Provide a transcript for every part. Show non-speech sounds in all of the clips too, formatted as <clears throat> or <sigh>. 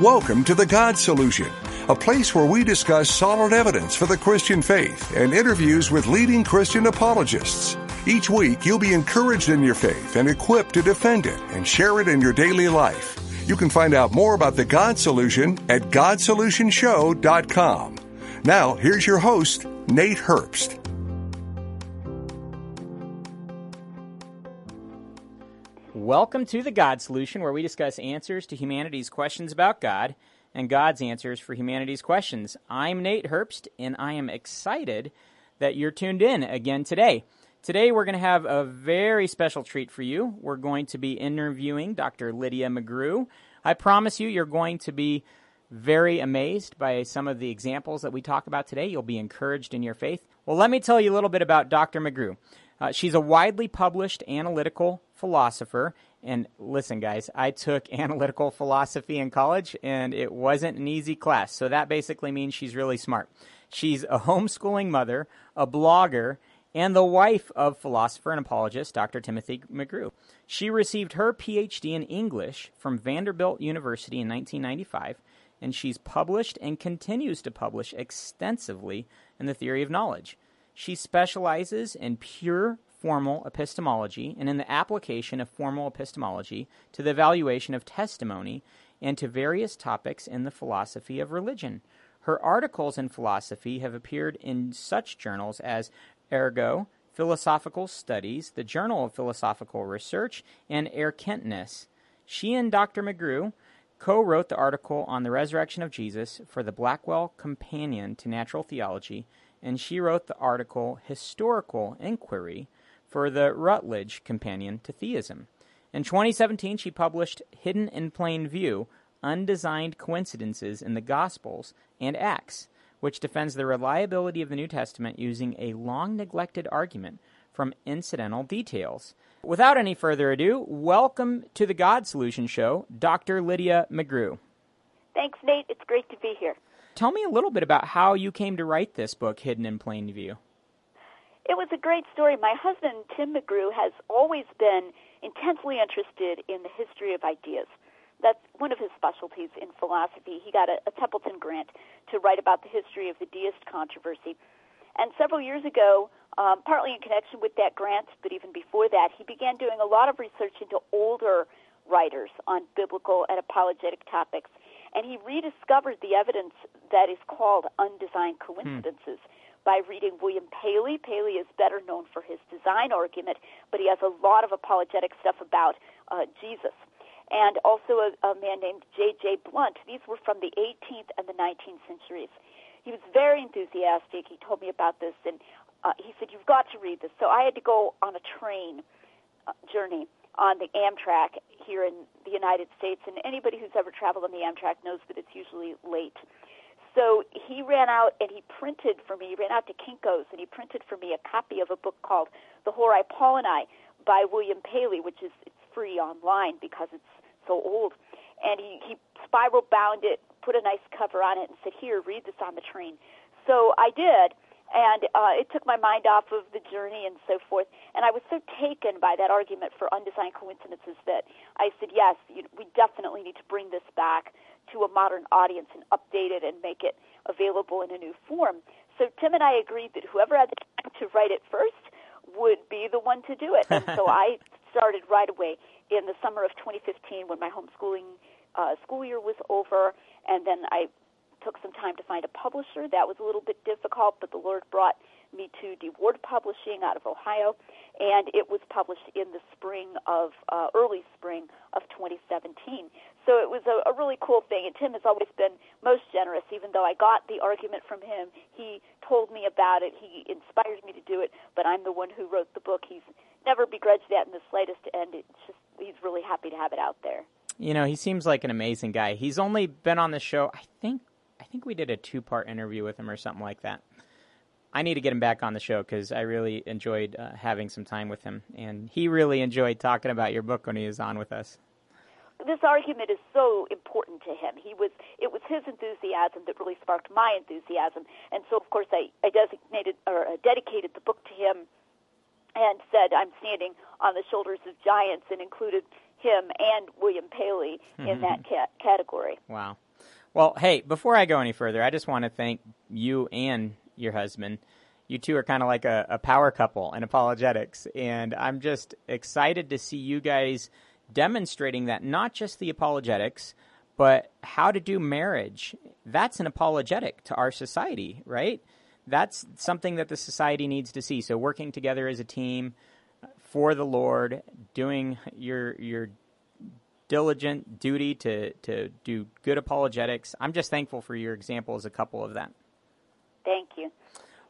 Welcome to The God Solution, a place where we discuss solid evidence for the Christian faith and interviews with leading Christian apologists. Each week, you'll be encouraged in your faith and equipped to defend it and share it in your daily life. You can find out more about The God Solution at GodSolutionShow.com. Now, here's your host, Nate Herbst. Welcome to the God Solution, where we discuss answers to humanity's questions about God and God's answers for humanity's questions. I'm Nate Herbst, and I am excited that you're tuned in again today. Today, we're going to have a very special treat for you. We're going to be interviewing Dr. Lydia McGrew. I promise you, you're going to be very amazed by some of the examples that we talk about today. You'll be encouraged in your faith. Well, let me tell you a little bit about Dr. McGrew. Uh, she's a widely published analytical philosopher. And listen, guys, I took <laughs> analytical philosophy in college, and it wasn't an easy class. So that basically means she's really smart. She's a homeschooling mother, a blogger, and the wife of philosopher and apologist Dr. Timothy McGrew. She received her PhD in English from Vanderbilt University in 1995, and she's published and continues to publish extensively in the theory of knowledge. She specializes in pure formal epistemology and in the application of formal epistemology to the evaluation of testimony and to various topics in the philosophy of religion. Her articles in philosophy have appeared in such journals as Ergo, Philosophical Studies, the Journal of Philosophical Research, and Erkenntnis. She and Dr. McGrew co wrote the article on the resurrection of Jesus for the Blackwell Companion to Natural Theology and she wrote the article Historical Inquiry for the Routledge Companion to Theism. In 2017, she published Hidden in Plain View Undesigned Coincidences in the Gospels and Acts, which defends the reliability of the New Testament using a long neglected argument from incidental details. Without any further ado, welcome to the God Solution Show, Dr. Lydia McGrew. Thanks, Nate. It's great to be here. Tell me a little bit about how you came to write this book, Hidden in Plain View. It was a great story. My husband, Tim McGrew, has always been intensely interested in the history of ideas. That's one of his specialties in philosophy. He got a, a Templeton grant to write about the history of the deist controversy. And several years ago, um, partly in connection with that grant, but even before that, he began doing a lot of research into older writers on biblical and apologetic topics and he rediscovered the evidence that is called undesigned coincidences. Hmm. By reading William Paley. Paley is better known for his design argument, but he has a lot of apologetic stuff about uh, Jesus and also a, a man named J.J. Blunt. These were from the 18th and the 19th centuries. He was very enthusiastic. He told me about this, and uh, he said, You've got to read this. So I had to go on a train uh, journey on the Amtrak here in the United States, and anybody who's ever traveled on the Amtrak knows that it's usually late. So he ran out and he printed for me, he ran out to Kinko's and he printed for me a copy of a book called The Horae Paulinae by William Paley, which is it's free online because it's so old. And he, he spiral bound it, put a nice cover on it, and said, Here, read this on the train. So I did and uh, it took my mind off of the journey and so forth. And I was so taken by that argument for undesigned coincidences that I said, yes, you we definitely need to bring this back to a modern audience and update it and make it available in a new form. So Tim and I agreed that whoever had the time to write it first would be the one to do it. And so <laughs> I started right away in the summer of 2015 when my homeschooling uh, school year was over, and then I took some time to find a publisher. That was a little bit difficult, but the Lord brought me to DeWard Publishing out of Ohio, and it was published in the spring of uh, early spring of 2017. So it was a, a really cool thing. And Tim has always been most generous. Even though I got the argument from him, he told me about it. He inspired me to do it. But I'm the one who wrote the book. He's never begrudged that in the slightest, and it's just he's really happy to have it out there. You know, he seems like an amazing guy. He's only been on the show, I think, I think we did a two part interview with him or something like that. I need to get him back on the show because I really enjoyed uh, having some time with him, and he really enjoyed talking about your book when he was on with us. This argument is so important to him. He was it was his enthusiasm that really sparked my enthusiasm, and so of course I, I designated or uh, dedicated the book to him, and said I'm standing on the shoulders of giants, and included him and William Paley in that ca- category. Wow. Well, hey, before I go any further, I just want to thank you and your husband. You two are kind of like a, a power couple in apologetics, and I'm just excited to see you guys demonstrating that not just the apologetics, but how to do marriage. That's an apologetic to our society, right? That's something that the society needs to see. So working together as a team for the Lord, doing your your diligent duty to to do good apologetics. I'm just thankful for your example as a couple of that. Thank you.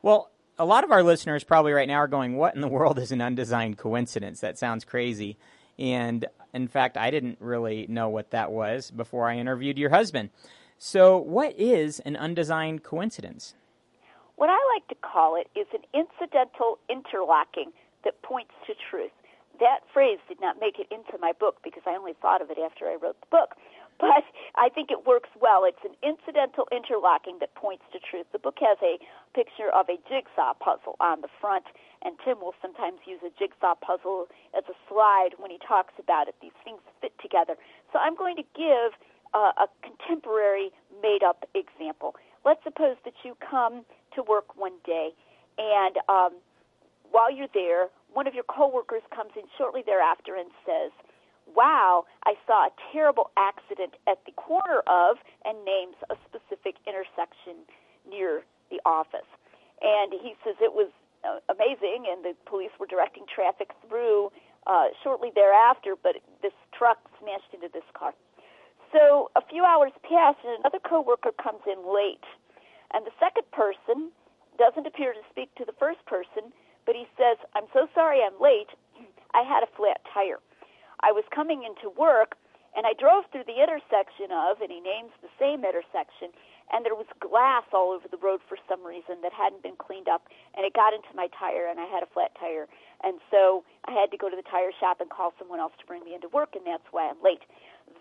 Well, a lot of our listeners probably right now are going, "What in the <laughs> world is an undesigned coincidence? That sounds crazy." And in fact, I didn't really know what that was before I interviewed your husband. So, what is an undesigned coincidence? What I like to call it is an incidental interlocking that points to truth. That phrase did not make it into my book because I only thought of it after I wrote the book. <laughs> But I think it works well. It's an incidental interlocking that points to truth. The book has a picture of a jigsaw puzzle on the front, and Tim will sometimes use a jigsaw puzzle as a slide when he talks about it. These things fit together. So I'm going to give uh, a contemporary made up example. Let's suppose that you come to work one day, and um, while you're there, one of your coworkers comes in shortly thereafter and says, Wow, I saw a terrible accident at the corner of, and names a specific intersection near the office. And he says it was uh, amazing, and the police were directing traffic through uh, shortly thereafter, but this truck smashed into this car. So a few hours pass, and another coworker comes in late, and the second person doesn't appear to speak to the first person, but he says, I'm so sorry I'm late. I had a flat tire. I was coming into work, and I drove through the intersection of, and he names the same intersection, and there was glass all over the road for some reason that hadn't been cleaned up, and it got into my tire, and I had a flat tire. And so I had to go to the tire shop and call someone else to bring me into work, and that's why I'm late.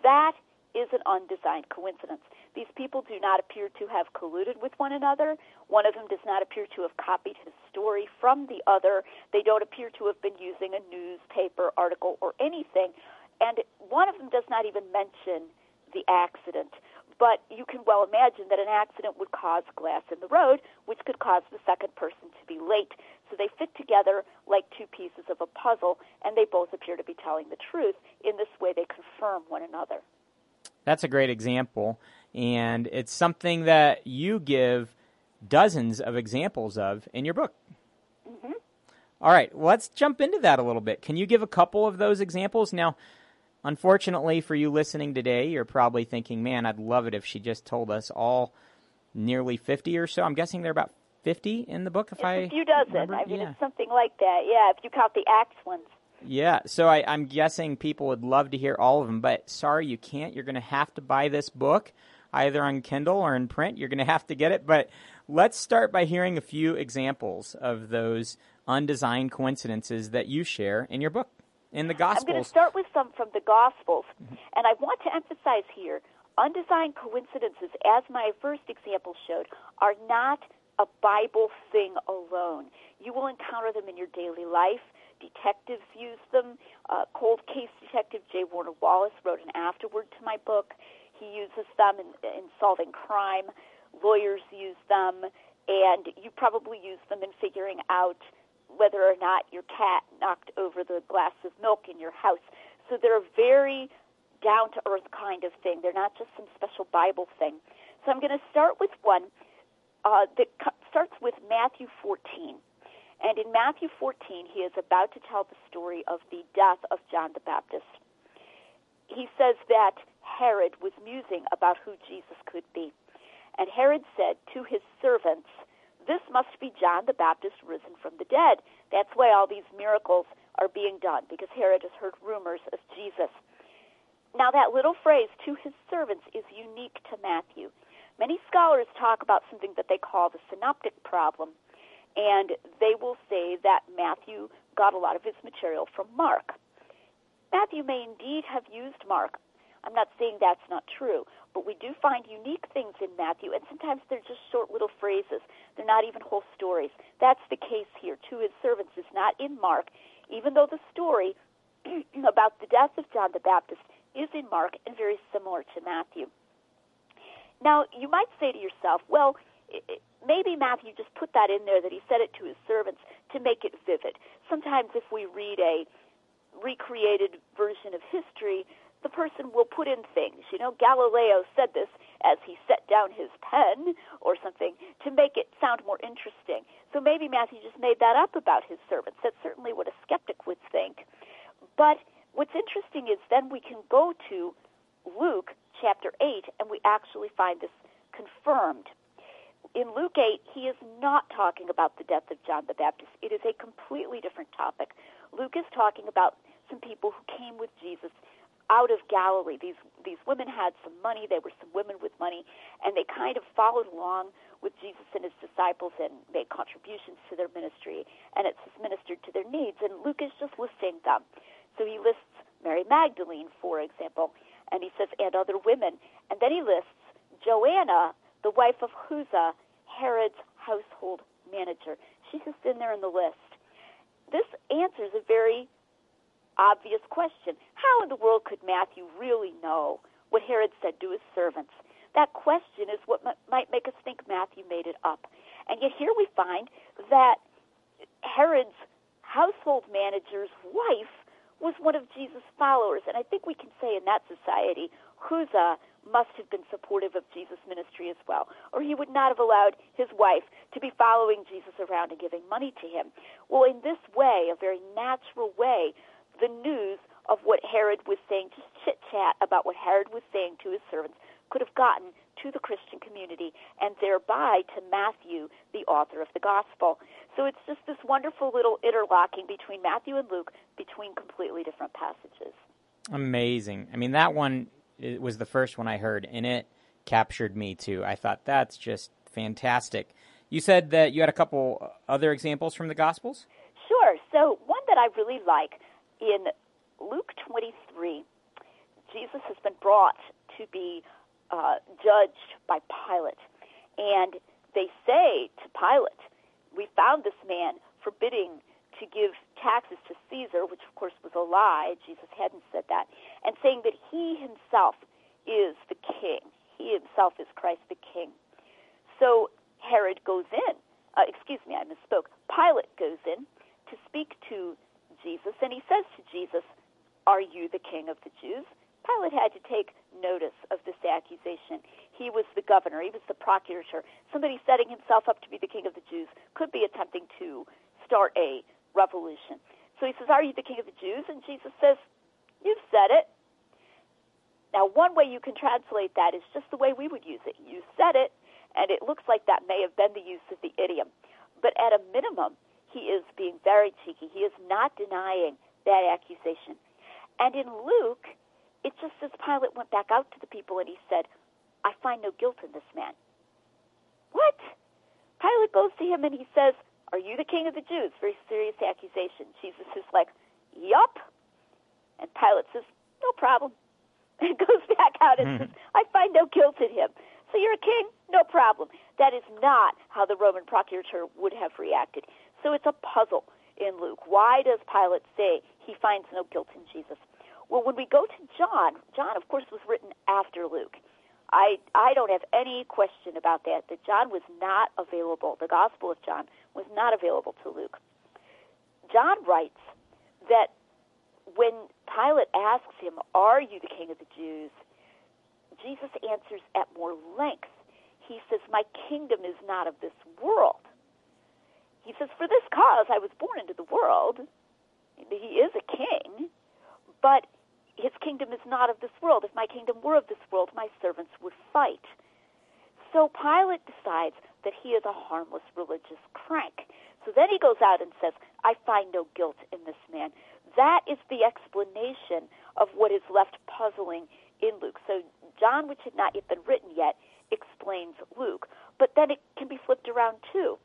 That is an undesigned coincidence. These people do not appear to have colluded with one another. One of them does not appear to have copied his story from the other. They don't appear to have been using a newspaper article or anything. And one of them does not even mention the accident. But you can well imagine that an accident would cause glass in the road, which could cause the second person to be late. So they fit together like two pieces of a puzzle, and they both appear to be telling the truth. In this way, they confirm one another. That's a great example. And it's something that you give dozens of examples of in your book. Mm-hmm. All right, let's jump into that a little bit. Can you give a couple of those examples? Now, unfortunately for you listening today, you're probably thinking, man, I'd love it if she just told us all nearly 50 or so. I'm guessing there are about 50 in the book, if it's I. A few dozen. Remember? I mean, yeah. it's something like that. Yeah, if you count the Acts ones. Yeah, so I, I'm guessing people would love to hear all of them, but sorry, you can't. You're going to have to buy this book either on Kindle or in print. You're going to have to get it. But let's start by hearing a few examples of those undesigned coincidences that you share in your book, in the Gospels. I'm going to start with some from the Gospels. Mm-hmm. And I want to emphasize here undesigned coincidences, as my first example showed, are not a Bible thing alone. You will encounter them in your daily life. Detectives use them. Uh, cold case detective J. Warner Wallace wrote an afterword to my book. He uses them in, in solving crime. Lawyers use them, and you probably use them in figuring out whether or not your cat knocked over the glass of milk in your house. So they're a very down to earth kind of thing. They're not just some special Bible thing. So I'm going to start with one uh, that starts with Matthew 14. And in Matthew 14, he is about to tell the story of the death of John the Baptist. He says that Herod was musing about who Jesus could be. And Herod said to his servants, This must be John the Baptist risen from the dead. That's why all these miracles are being done, because Herod has heard rumors of Jesus. Now, that little phrase, to his servants, is unique to Matthew. Many scholars talk about something that they call the synoptic problem, and they will say that Matthew got a lot of his material from Mark. Matthew may indeed have used Mark. I'm not saying that's not true, but we do find unique things in Matthew, and sometimes they're just short little phrases. They're not even whole stories. That's the case here. To his servants is not in Mark, even though the story <clears throat> about the death of John the Baptist is in Mark and very similar to Matthew. Now, you might say to yourself, well, maybe Matthew just put that in there that he said it to his servants to make it vivid. Sometimes if we read a recreated version of history, the person will put in things. You know, Galileo said this as he set down his pen or something to make it sound more interesting. So maybe Matthew just made that up about his servants. That's certainly what a skeptic would think. But what's interesting is then we can go to Luke chapter 8 and we actually find this confirmed. In Luke 8, he is not talking about the death of John the Baptist. It is a completely different topic. Luke is talking about some people who came with Jesus out of Galilee. These these women had some money. They were some women with money, and they kind of followed along with Jesus and his disciples and made contributions to their ministry, and it's ministered to their needs. And Luke is just listing them. So he lists Mary Magdalene, for example, and he says, and other women, and then he lists Joanna, the wife of Chuza, Herod's household manager. She's just in there in the list. This answers a very obvious question. How in the world could Matthew really know what Herod said to his servants? That question is what m- might make us think Matthew made it up. And yet here we find that Herod's household manager's wife was one of Jesus' followers. And I think we can say in that society, Chuza must have been supportive of Jesus' ministry as well, or he would not have allowed his wife to be following Jesus around and giving money to him. Well, in this way, a very natural way, the news of what Herod was saying, just chit chat about what Herod was saying to his servants, could have gotten to the Christian community and thereby to Matthew, the author of the gospel. So it's just this wonderful little interlocking between Matthew and Luke between completely different passages. Amazing. I mean, that one was the first one I heard, and it captured me too. I thought that's just fantastic. You said that you had a couple other examples from the Gospels? Sure. So, one that I really like in Luke 23, Jesus has been brought to be uh, judged by Pilate. And they say to Pilate, We found this man forbidding to give taxes to Caesar, which of course was a lie. Jesus hadn't said that. And saying that he himself is the king. He himself is Christ the king. So Herod goes in. Uh, excuse me, I misspoke. Pilate goes in to speak to Jesus, and he says to Jesus, Are you the king of the Jews? Pilate had to take notice of this accusation. He was the governor, he was the procurator. Somebody setting himself up to be the king of the Jews could be attempting to start a revolution. So he says, Are you the king of the Jews? And Jesus says, You've said it. Now, one way you can translate that is just the way we would use it. You said it, and it looks like that may have been the use of the idiom. But at a minimum, he is being very cheeky. He is not denying that accusation. And in Luke, it just says Pilate went back out to the people and he said, I find no guilt in this man. What? Pilate goes to him and he says, Are you the king of the Jews? Very serious accusation. Jesus is like, Yup. And Pilate says, No problem. <laughs> And goes back out and mm-hmm. says, I find no guilt in him. So you're a king? No problem. That is not how the Roman procurator would have reacted. So it's a puzzle in Luke. Why does Pilate say he finds no guilt in Jesus? Well, when we go to John, John, of course, was written after Luke. I, I don't have any question about that, that John was not available. The Gospel of John was not available to Luke. John writes that when Pilate asks him, Are you the king of the Jews? Jesus answers at more length. He says, My kingdom is not of this world. He says, For this cause I was born into the world. He is a king, but his kingdom is not of this world. If my kingdom were of this world, my servants would fight. So Pilate decides that he is a harmless religious crank. So then he goes out and says, I find no guilt in this man. That is the explanation of what is left puzzling in Luke. So John, which had not yet been written yet, explains Luke. But then it can be flipped around too.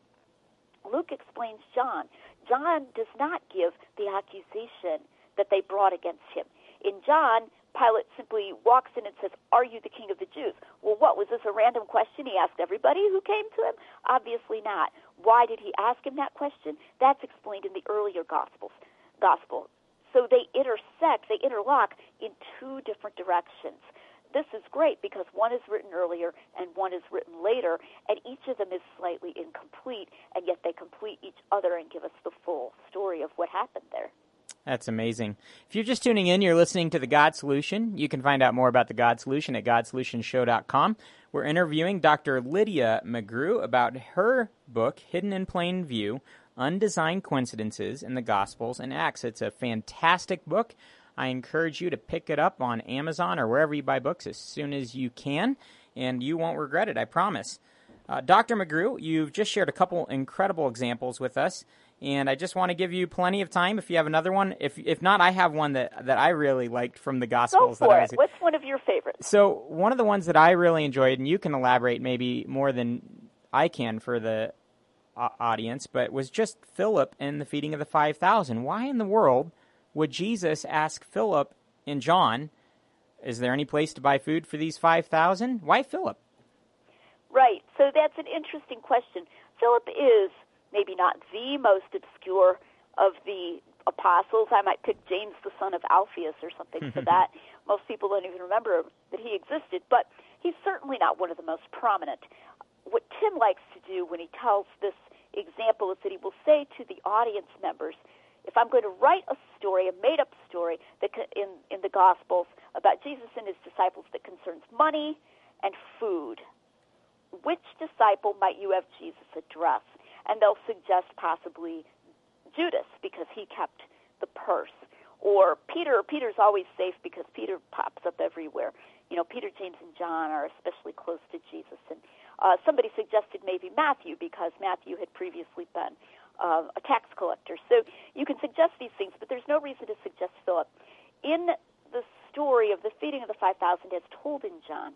Luke explains John. John does not give the accusation that they brought against him. In John, Pilate simply walks in and says, Are you the king of the Jews? Well, what? Was this a random question he asked everybody who came to him? Obviously not. Why did he ask him that question? That's explained in the earlier Gospels. Gospel. So they intersect, they interlock in two different directions. This is great because one is written earlier and one is written later, and each of them is slightly incomplete, and yet they complete each other and give us the full story of what happened there. That's amazing. If you're just tuning in, you're listening to The God Solution. You can find out more about The God Solution at GodSolutionShow.com. We're interviewing Dr. Lydia McGrew about her book, Hidden in Plain View Undesigned Coincidences in the Gospels and Acts. It's a fantastic book. I encourage you to pick it up on Amazon or wherever you buy books as soon as you can, and you won't regret it, I promise. Uh, Dr. McGrew, you've just shared a couple incredible examples with us, and I just want to give you plenty of time if you have another one. If if not, I have one that, that I really liked from the Gospels. Go for that it. What's one of your favorites? So one of the ones that I really enjoyed, and you can elaborate maybe more than I can for the uh, audience, but was just Philip and the feeding of the five thousand. Why in the world would Jesus ask Philip and John, "Is there any place to buy food for these five thousand? Why Philip?" Right. So that's an interesting question. Philip is maybe not the most obscure of the apostles. I might pick James, the son of Alphaeus, or something for <laughs> that. Most people don't even remember that he existed, but he's certainly not one of the most prominent. What Tim likes to do when he tells this example is that he will say to the audience members, if I'm going to write a story, a made-up story that in in the Gospels about Jesus and his disciples that concerns money and food, which disciple might you have Jesus address? And they'll suggest possibly Judas because he kept the purse, or Peter. Peter's always safe because Peter pops up everywhere. You know, Peter, James, and John are especially close to Jesus, and uh, somebody suggested maybe Matthew because Matthew had previously been uh, a tax collector. So you can suggest these things, but there's no reason to suggest Philip. In the story of the feeding of the 5,000 as told in John,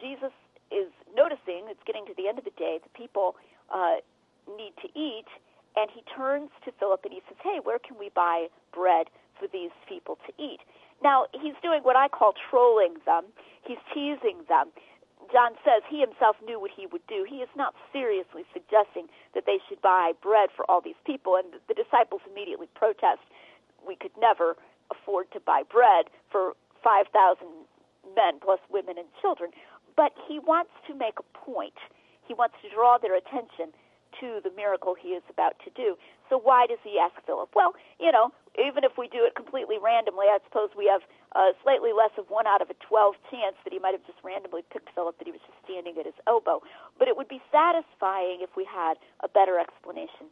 Jesus is noticing it's getting to the end of the day, the people uh, need to eat, and he turns to Philip and he says, Hey, where can we buy bread for these people to eat? Now, he's doing what I call trolling them, he's teasing them. John says he himself knew what he would do. He is not seriously suggesting that they should buy bread for all these people, and the disciples immediately protest. We could never afford to buy bread for 5,000 men plus women and children. But he wants to make a point. He wants to draw their attention to the miracle he is about to do. So why does he ask Philip? Well, you know, even if we do it completely randomly, I suppose we have a slightly less of one out of a 12 chance that he might have just randomly picked Philip, that he was just standing at his elbow. But it would be satisfying if we had a better explanation.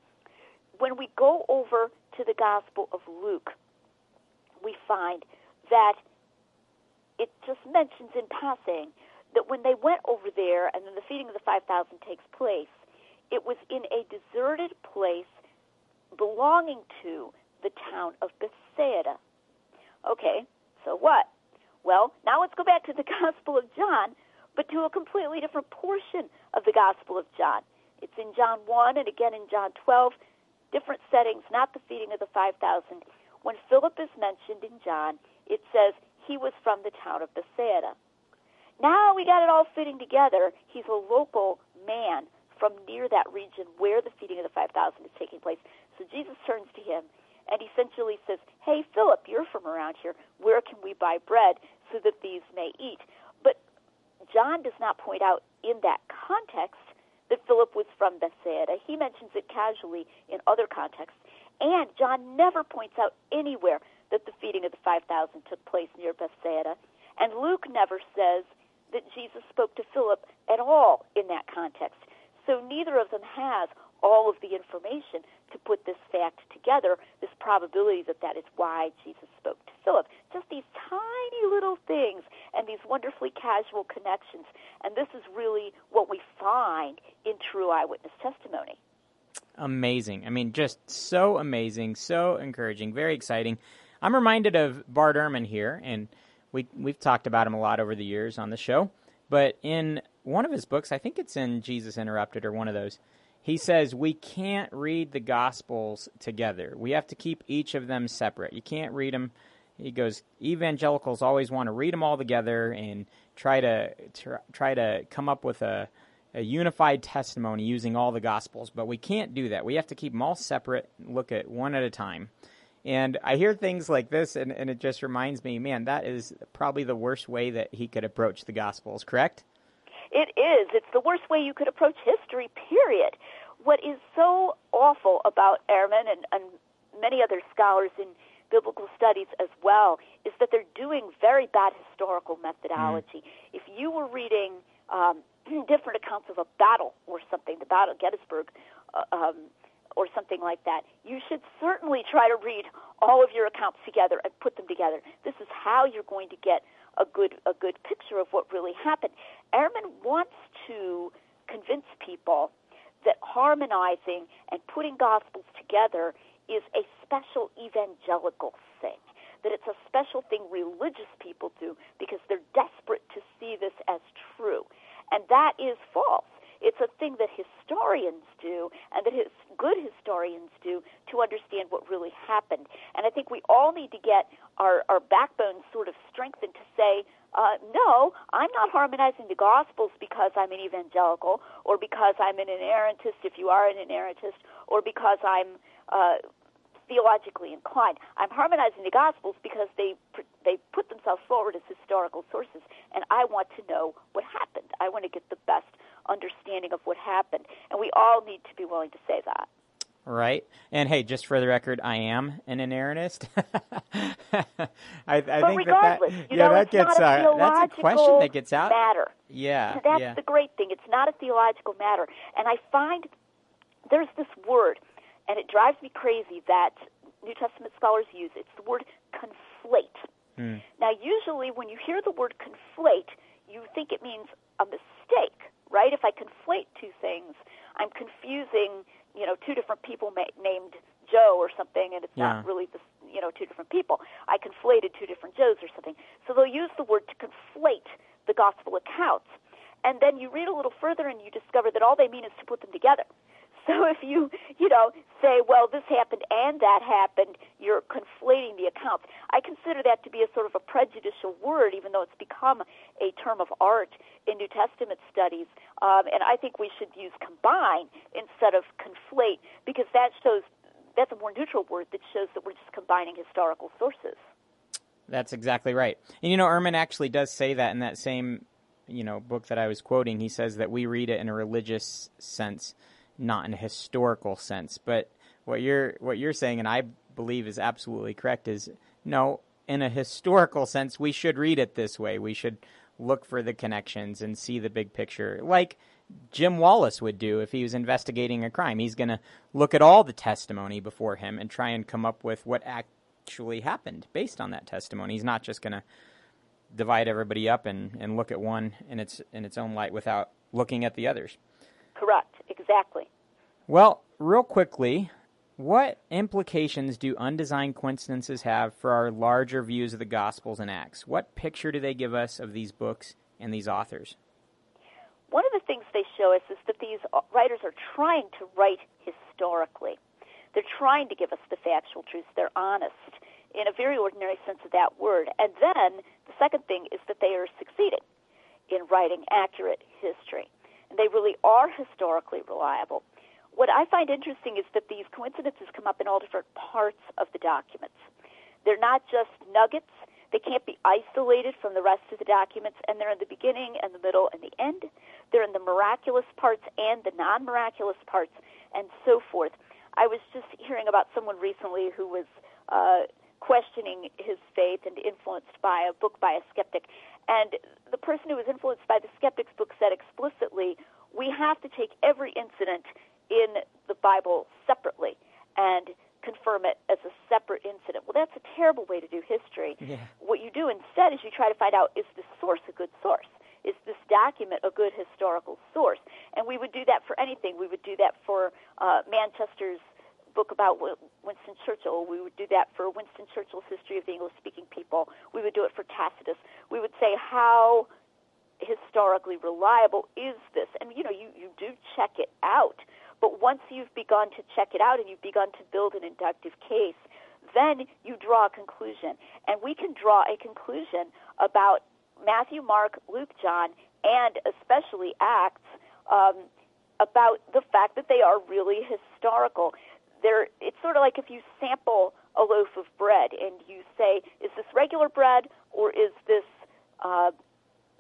When we go over to the Gospel of Luke, we find that it just mentions in passing that when they went over there and then the feeding of the 5,000 takes place, it was in a deserted place belonging to the town of Bethsaida. Okay, so what? Well, now let's go back to the <laughs> Gospel of John, but to a completely different portion of the Gospel of John. It's in John 1 and again in John 12, different settings, not the feeding of the 5,000. When Philip is mentioned in John, it says he was from the town of Bethsaida. Now we got it all fitting together. He's a local man from near that region where the feeding of the 5,000 is taking place. So Jesus turns to him and essentially says, Hey, Philip, you're from around here. Where can we buy bread so that these may eat? But John does not point out in that context that Philip was from Bethsaida. He mentions it casually in other contexts. And John never points out anywhere that the feeding of the 5,000 took place near Bethsaida. And Luke never says that Jesus spoke to Philip at all in that context. So neither of them has all of the information to put this fact together, this probability that that is why Jesus spoke to Philip. Just these tiny little things and these wonderfully casual connections. And this is really what we find in true eyewitness testimony. Amazing. I mean, just so amazing, so encouraging, very exciting. I'm reminded of Bart Ehrman here, and we, we've talked about him a lot over the years on the show. But in one of his books, I think it's in Jesus Interrupted or one of those, he says we can't read the Gospels together. We have to keep each of them separate. You can't read them. He goes, evangelicals always want to read them all together and try to try to come up with a, a unified testimony using all the Gospels, but we can't do that. We have to keep them all separate, look at one at a time. And I hear things like this, and, and it just reminds me, man, that is probably the worst way that he could approach the Gospels, correct? It is. It's the worst way you could approach history, period. What is so awful about Ehrman and, and many other scholars in biblical studies as well is that they're doing very bad historical methodology. Mm. If you were reading um, <clears throat> different accounts of a battle or something, the Battle of Gettysburg, uh, um, or something like that, you should certainly try to read all of your accounts together and put them together. This is how you're going to get a good a good picture of what really happened. Ehrman wants to convince people that harmonizing and putting gospels together is a special evangelical thing. That it's a special thing religious people do because they're desperate to see this as true. And that is false. It's a thing that historians do and that his, good historians do to understand what really happened. And I think we all need to get our, our backbone sort of strengthened to say, uh, no, I'm not harmonizing the Gospels because I'm an evangelical or because I'm an inerrantist, if you are an inerrantist, or because I'm uh, theologically inclined. I'm harmonizing the Gospels because they they put themselves forward as historical sources, and I want to know what happened. I want to get the best understanding of what happened, and we all need to be willing to say that. Right, and hey, just for the record, I am an inerrantist. <laughs> I, I think that, that yeah, know, that gets uh, that's a question that gets out. Matter. Yeah, that's yeah. the great thing. It's not a theological matter, and I find there's this word and it drives me crazy that New Testament scholars use. It's the word conflate. Mm. Now, usually when you hear the word conflate, you think it means a mistake, right? If I conflate two things, I'm confusing, you know, two different people ma- named Joe or something, and it's yeah. not really the, you know, two different people. I conflated two different Joes or something. So they'll use the word to conflate the gospel accounts. And then you read a little further and you discover that all they mean is to put them together. <laughs> So if you, you know, say, well, this happened and that happened, you're conflating the accounts. I consider that to be a sort of a prejudicial word, even though it's become a term of art in New Testament studies. Um, and I think we should use combine instead of conflate because that shows that's a more neutral word that shows that we're just combining historical sources. That's exactly right. And you know, Ehrman actually does say that in that same, you know, book that I was quoting. He says that we read it in a religious sense not in a historical sense. But what you're what you're saying, and I believe is absolutely correct, is no, in a historical sense, we should read it this way. We should look for the connections and see the big picture, like Jim Wallace would do if he was investigating a crime. He's going to look at all the testimony before him and try and come up with what actually happened based on that testimony. He's not just going to divide everybody up and, and look at one in its in its own light without looking at the others. Correct. Exactly. Well, real quickly, what implications do undesigned coincidences have for our larger views of the Gospels and Acts? What picture do they give us of these books and these authors? One of the things they show us is that these writers are trying to write historically. They're trying to give us the factual truth. They're honest in a very ordinary sense of that word. And then the second thing is that they are succeeding in writing accurate history. They really are historically reliable. What I find interesting is that these coincidences come up in all different parts of the documents. They're not just nuggets. They can't be isolated from the rest of the documents, and they're in the beginning and the middle and the end. They're in the miraculous parts and the non miraculous parts, and so forth. I was just hearing about someone recently who was uh, questioning his faith and influenced by a book by a skeptic. And the person who was influenced by the skeptic's book said explicitly, we have to take every incident in the Bible separately and confirm it as a separate incident. Well, that's a terrible way to do history. Yeah. What you do instead is you try to find out is this source a good source? Is this document a good historical source? And we would do that for anything. We would do that for uh, Manchester's book about Winston Churchill. We would do that for Winston Churchill's history of the English speaking people. We would do it for Tacitus. We would say, how historically reliable is this? And you know, you, you do check it out. But once you've begun to check it out and you've begun to build an inductive case, then you draw a conclusion. And we can draw a conclusion about Matthew, Mark, Luke, John, and especially Acts um, about the fact that they are really historical they're it's sort of like if you sample a loaf of bread and you say, is this regular bread or is this uh,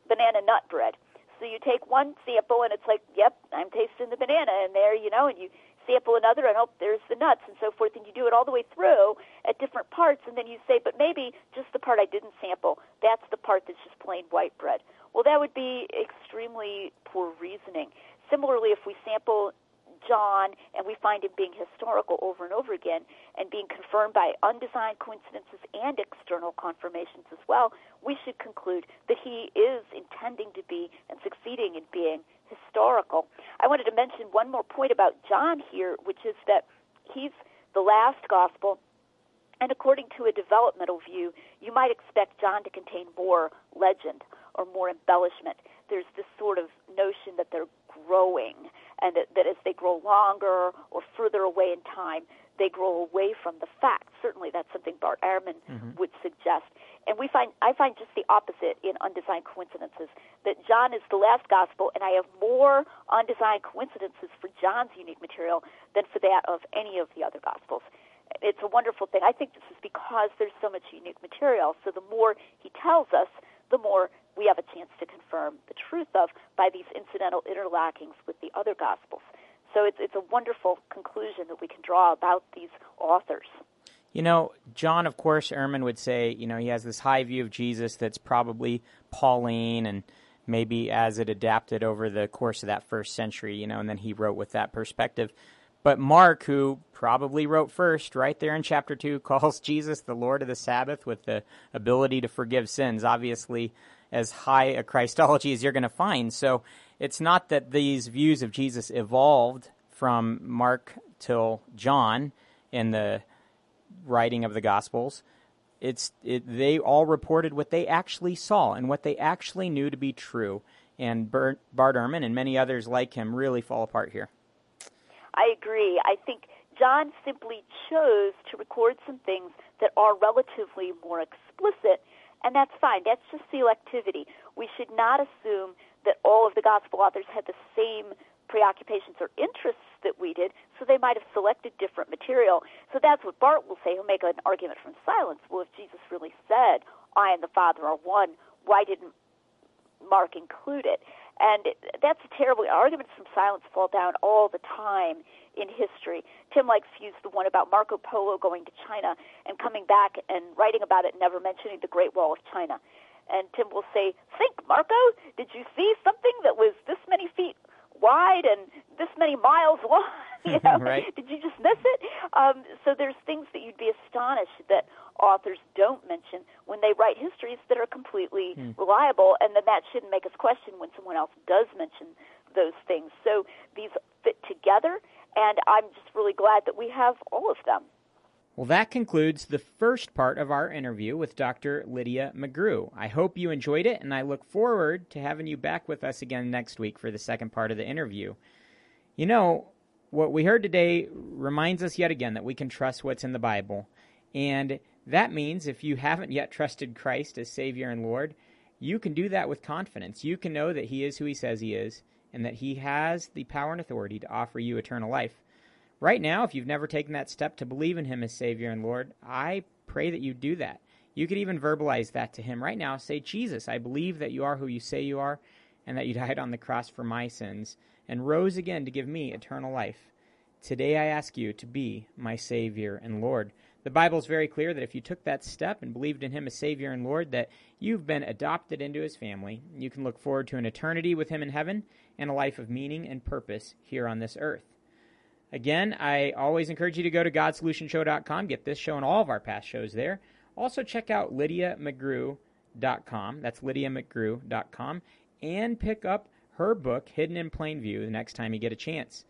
banana nut bread? So you take one sample and it's like, yep, I'm tasting the banana in there, you know, and you sample another and oh, there's the nuts and so forth, and you do it all the way through at different parts, and then you say, but maybe just the part I didn't sample, that's the part that's just plain white bread. Well, that would be extremely poor reasoning. Similarly, if we sample John, and we find him being historical over and over again and being confirmed by undesigned coincidences and external confirmations as well, we should conclude that he is intending to be and succeeding in being historical. I wanted to mention one more point about John here, which is that he's the last gospel. And according to a developmental view, you might expect John to contain more legend or more embellishment. There's this sort of notion that they're growing and that, that as they grow longer or further away in time, they grow away from the facts. Certainly, that's something Bart Ehrman mm-hmm. would suggest. And we find I find just the opposite in undesigned coincidences. That John is the last gospel, and I have more undesigned coincidences for John's unique material than for that of any of the other gospels. It's a wonderful thing. I think this is because there's so much unique material. So the more he tells us, the more we have a chance to confirm the truth of by these incidental interlockings with the other Gospels. So it's, it's a wonderful conclusion that we can draw about these authors. You know, John, of course, Ehrman would say, you know, he has this high view of Jesus that's probably Pauline and maybe as it adapted over the course of that first century, you know, and then he wrote with that perspective. But Mark, who probably wrote first, right there in chapter 2, <laughs> calls Jesus the Lord of the Sabbath with the ability to forgive sins. Obviously, as high a Christology as you're going to find. So it's not that these views of Jesus evolved from Mark till John in the writing of the Gospels. It's it, they all reported what they actually saw and what they actually knew to be true. And Bert, Bart Ehrman and many others like him really fall apart here. I agree. I think John simply chose to record some things that are relatively more explicit and that's fine. That's just selectivity. We should not assume that all of the gospel authors had the same preoccupations or interests that we did, so they might have selected different material. So that's what Bart will say. He'll make an argument from silence. Well, if Jesus really said, I and the Father are one, why didn't Mark include it? And that's a terrible arguments from silence fall down all the time in history. Tim likes to use the one about Marco Polo going to China and coming back and writing about it, never mentioning the Great Wall of China. And Tim will say, Think, Marco, did you see something that was this many feet wide and this many miles <laughs> long? <laughs> you know, right. did you just miss it? Um, so there's things that you'd be astonished that authors don't mention when they write histories that are completely hmm. reliable, and then that shouldn't make us question when someone else does mention those things. So these fit together, and I'm just really glad that we have all of them. Well, that concludes the first part of our interview with Dr. Lydia McGrew. I hope you enjoyed it, and I look forward to having you back with us again next week for the second part of the interview. You know, what we heard today reminds us yet again that we can trust what's in the Bible. And that means if you haven't yet trusted Christ as Savior and Lord, you can do that with confidence. You can know that He is who He says He is, and that He has the power and authority to offer you eternal life. Right now, if you've never taken that step to believe in Him as Savior and Lord, I pray that you do that. You could even verbalize that to Him right now. Say, Jesus, I believe that you are who you say you are, and that you <laughs> died on the cross for my sins, and rose again to give me eternal life. Today I ask you to be my Savior and Lord. The Bible is very clear that if you took that step and believed in Him as Savior and Lord, that you've been adopted into His family. You can look forward to an eternity with Him in heaven and a life of meaning and purpose here on this earth. Again, I always encourage you to go to GodSolutionShow.com, get this show and all of our past shows there. Also, check out LydiaMcGrew.com. That's LydiaMcGrew.com. And pick up her book, Hidden in Plain View, the next time you get a chance.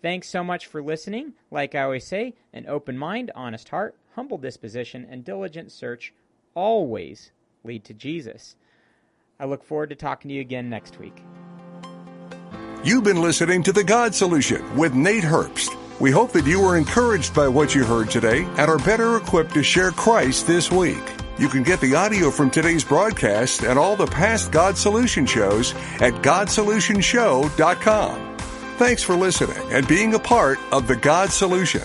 Thanks so much for listening. Like I always say, an open mind, honest heart, humble disposition, and diligent search always lead to Jesus. I look forward to talking to you again next week. You've been listening to The God Solution with Nate Herbst. We hope that you were encouraged by what you heard today and are better equipped to share Christ this week. You can get the audio from today's broadcast and all the past God Solution shows at GodSolutionShow.com. Thanks for listening and being a part of the God Solution.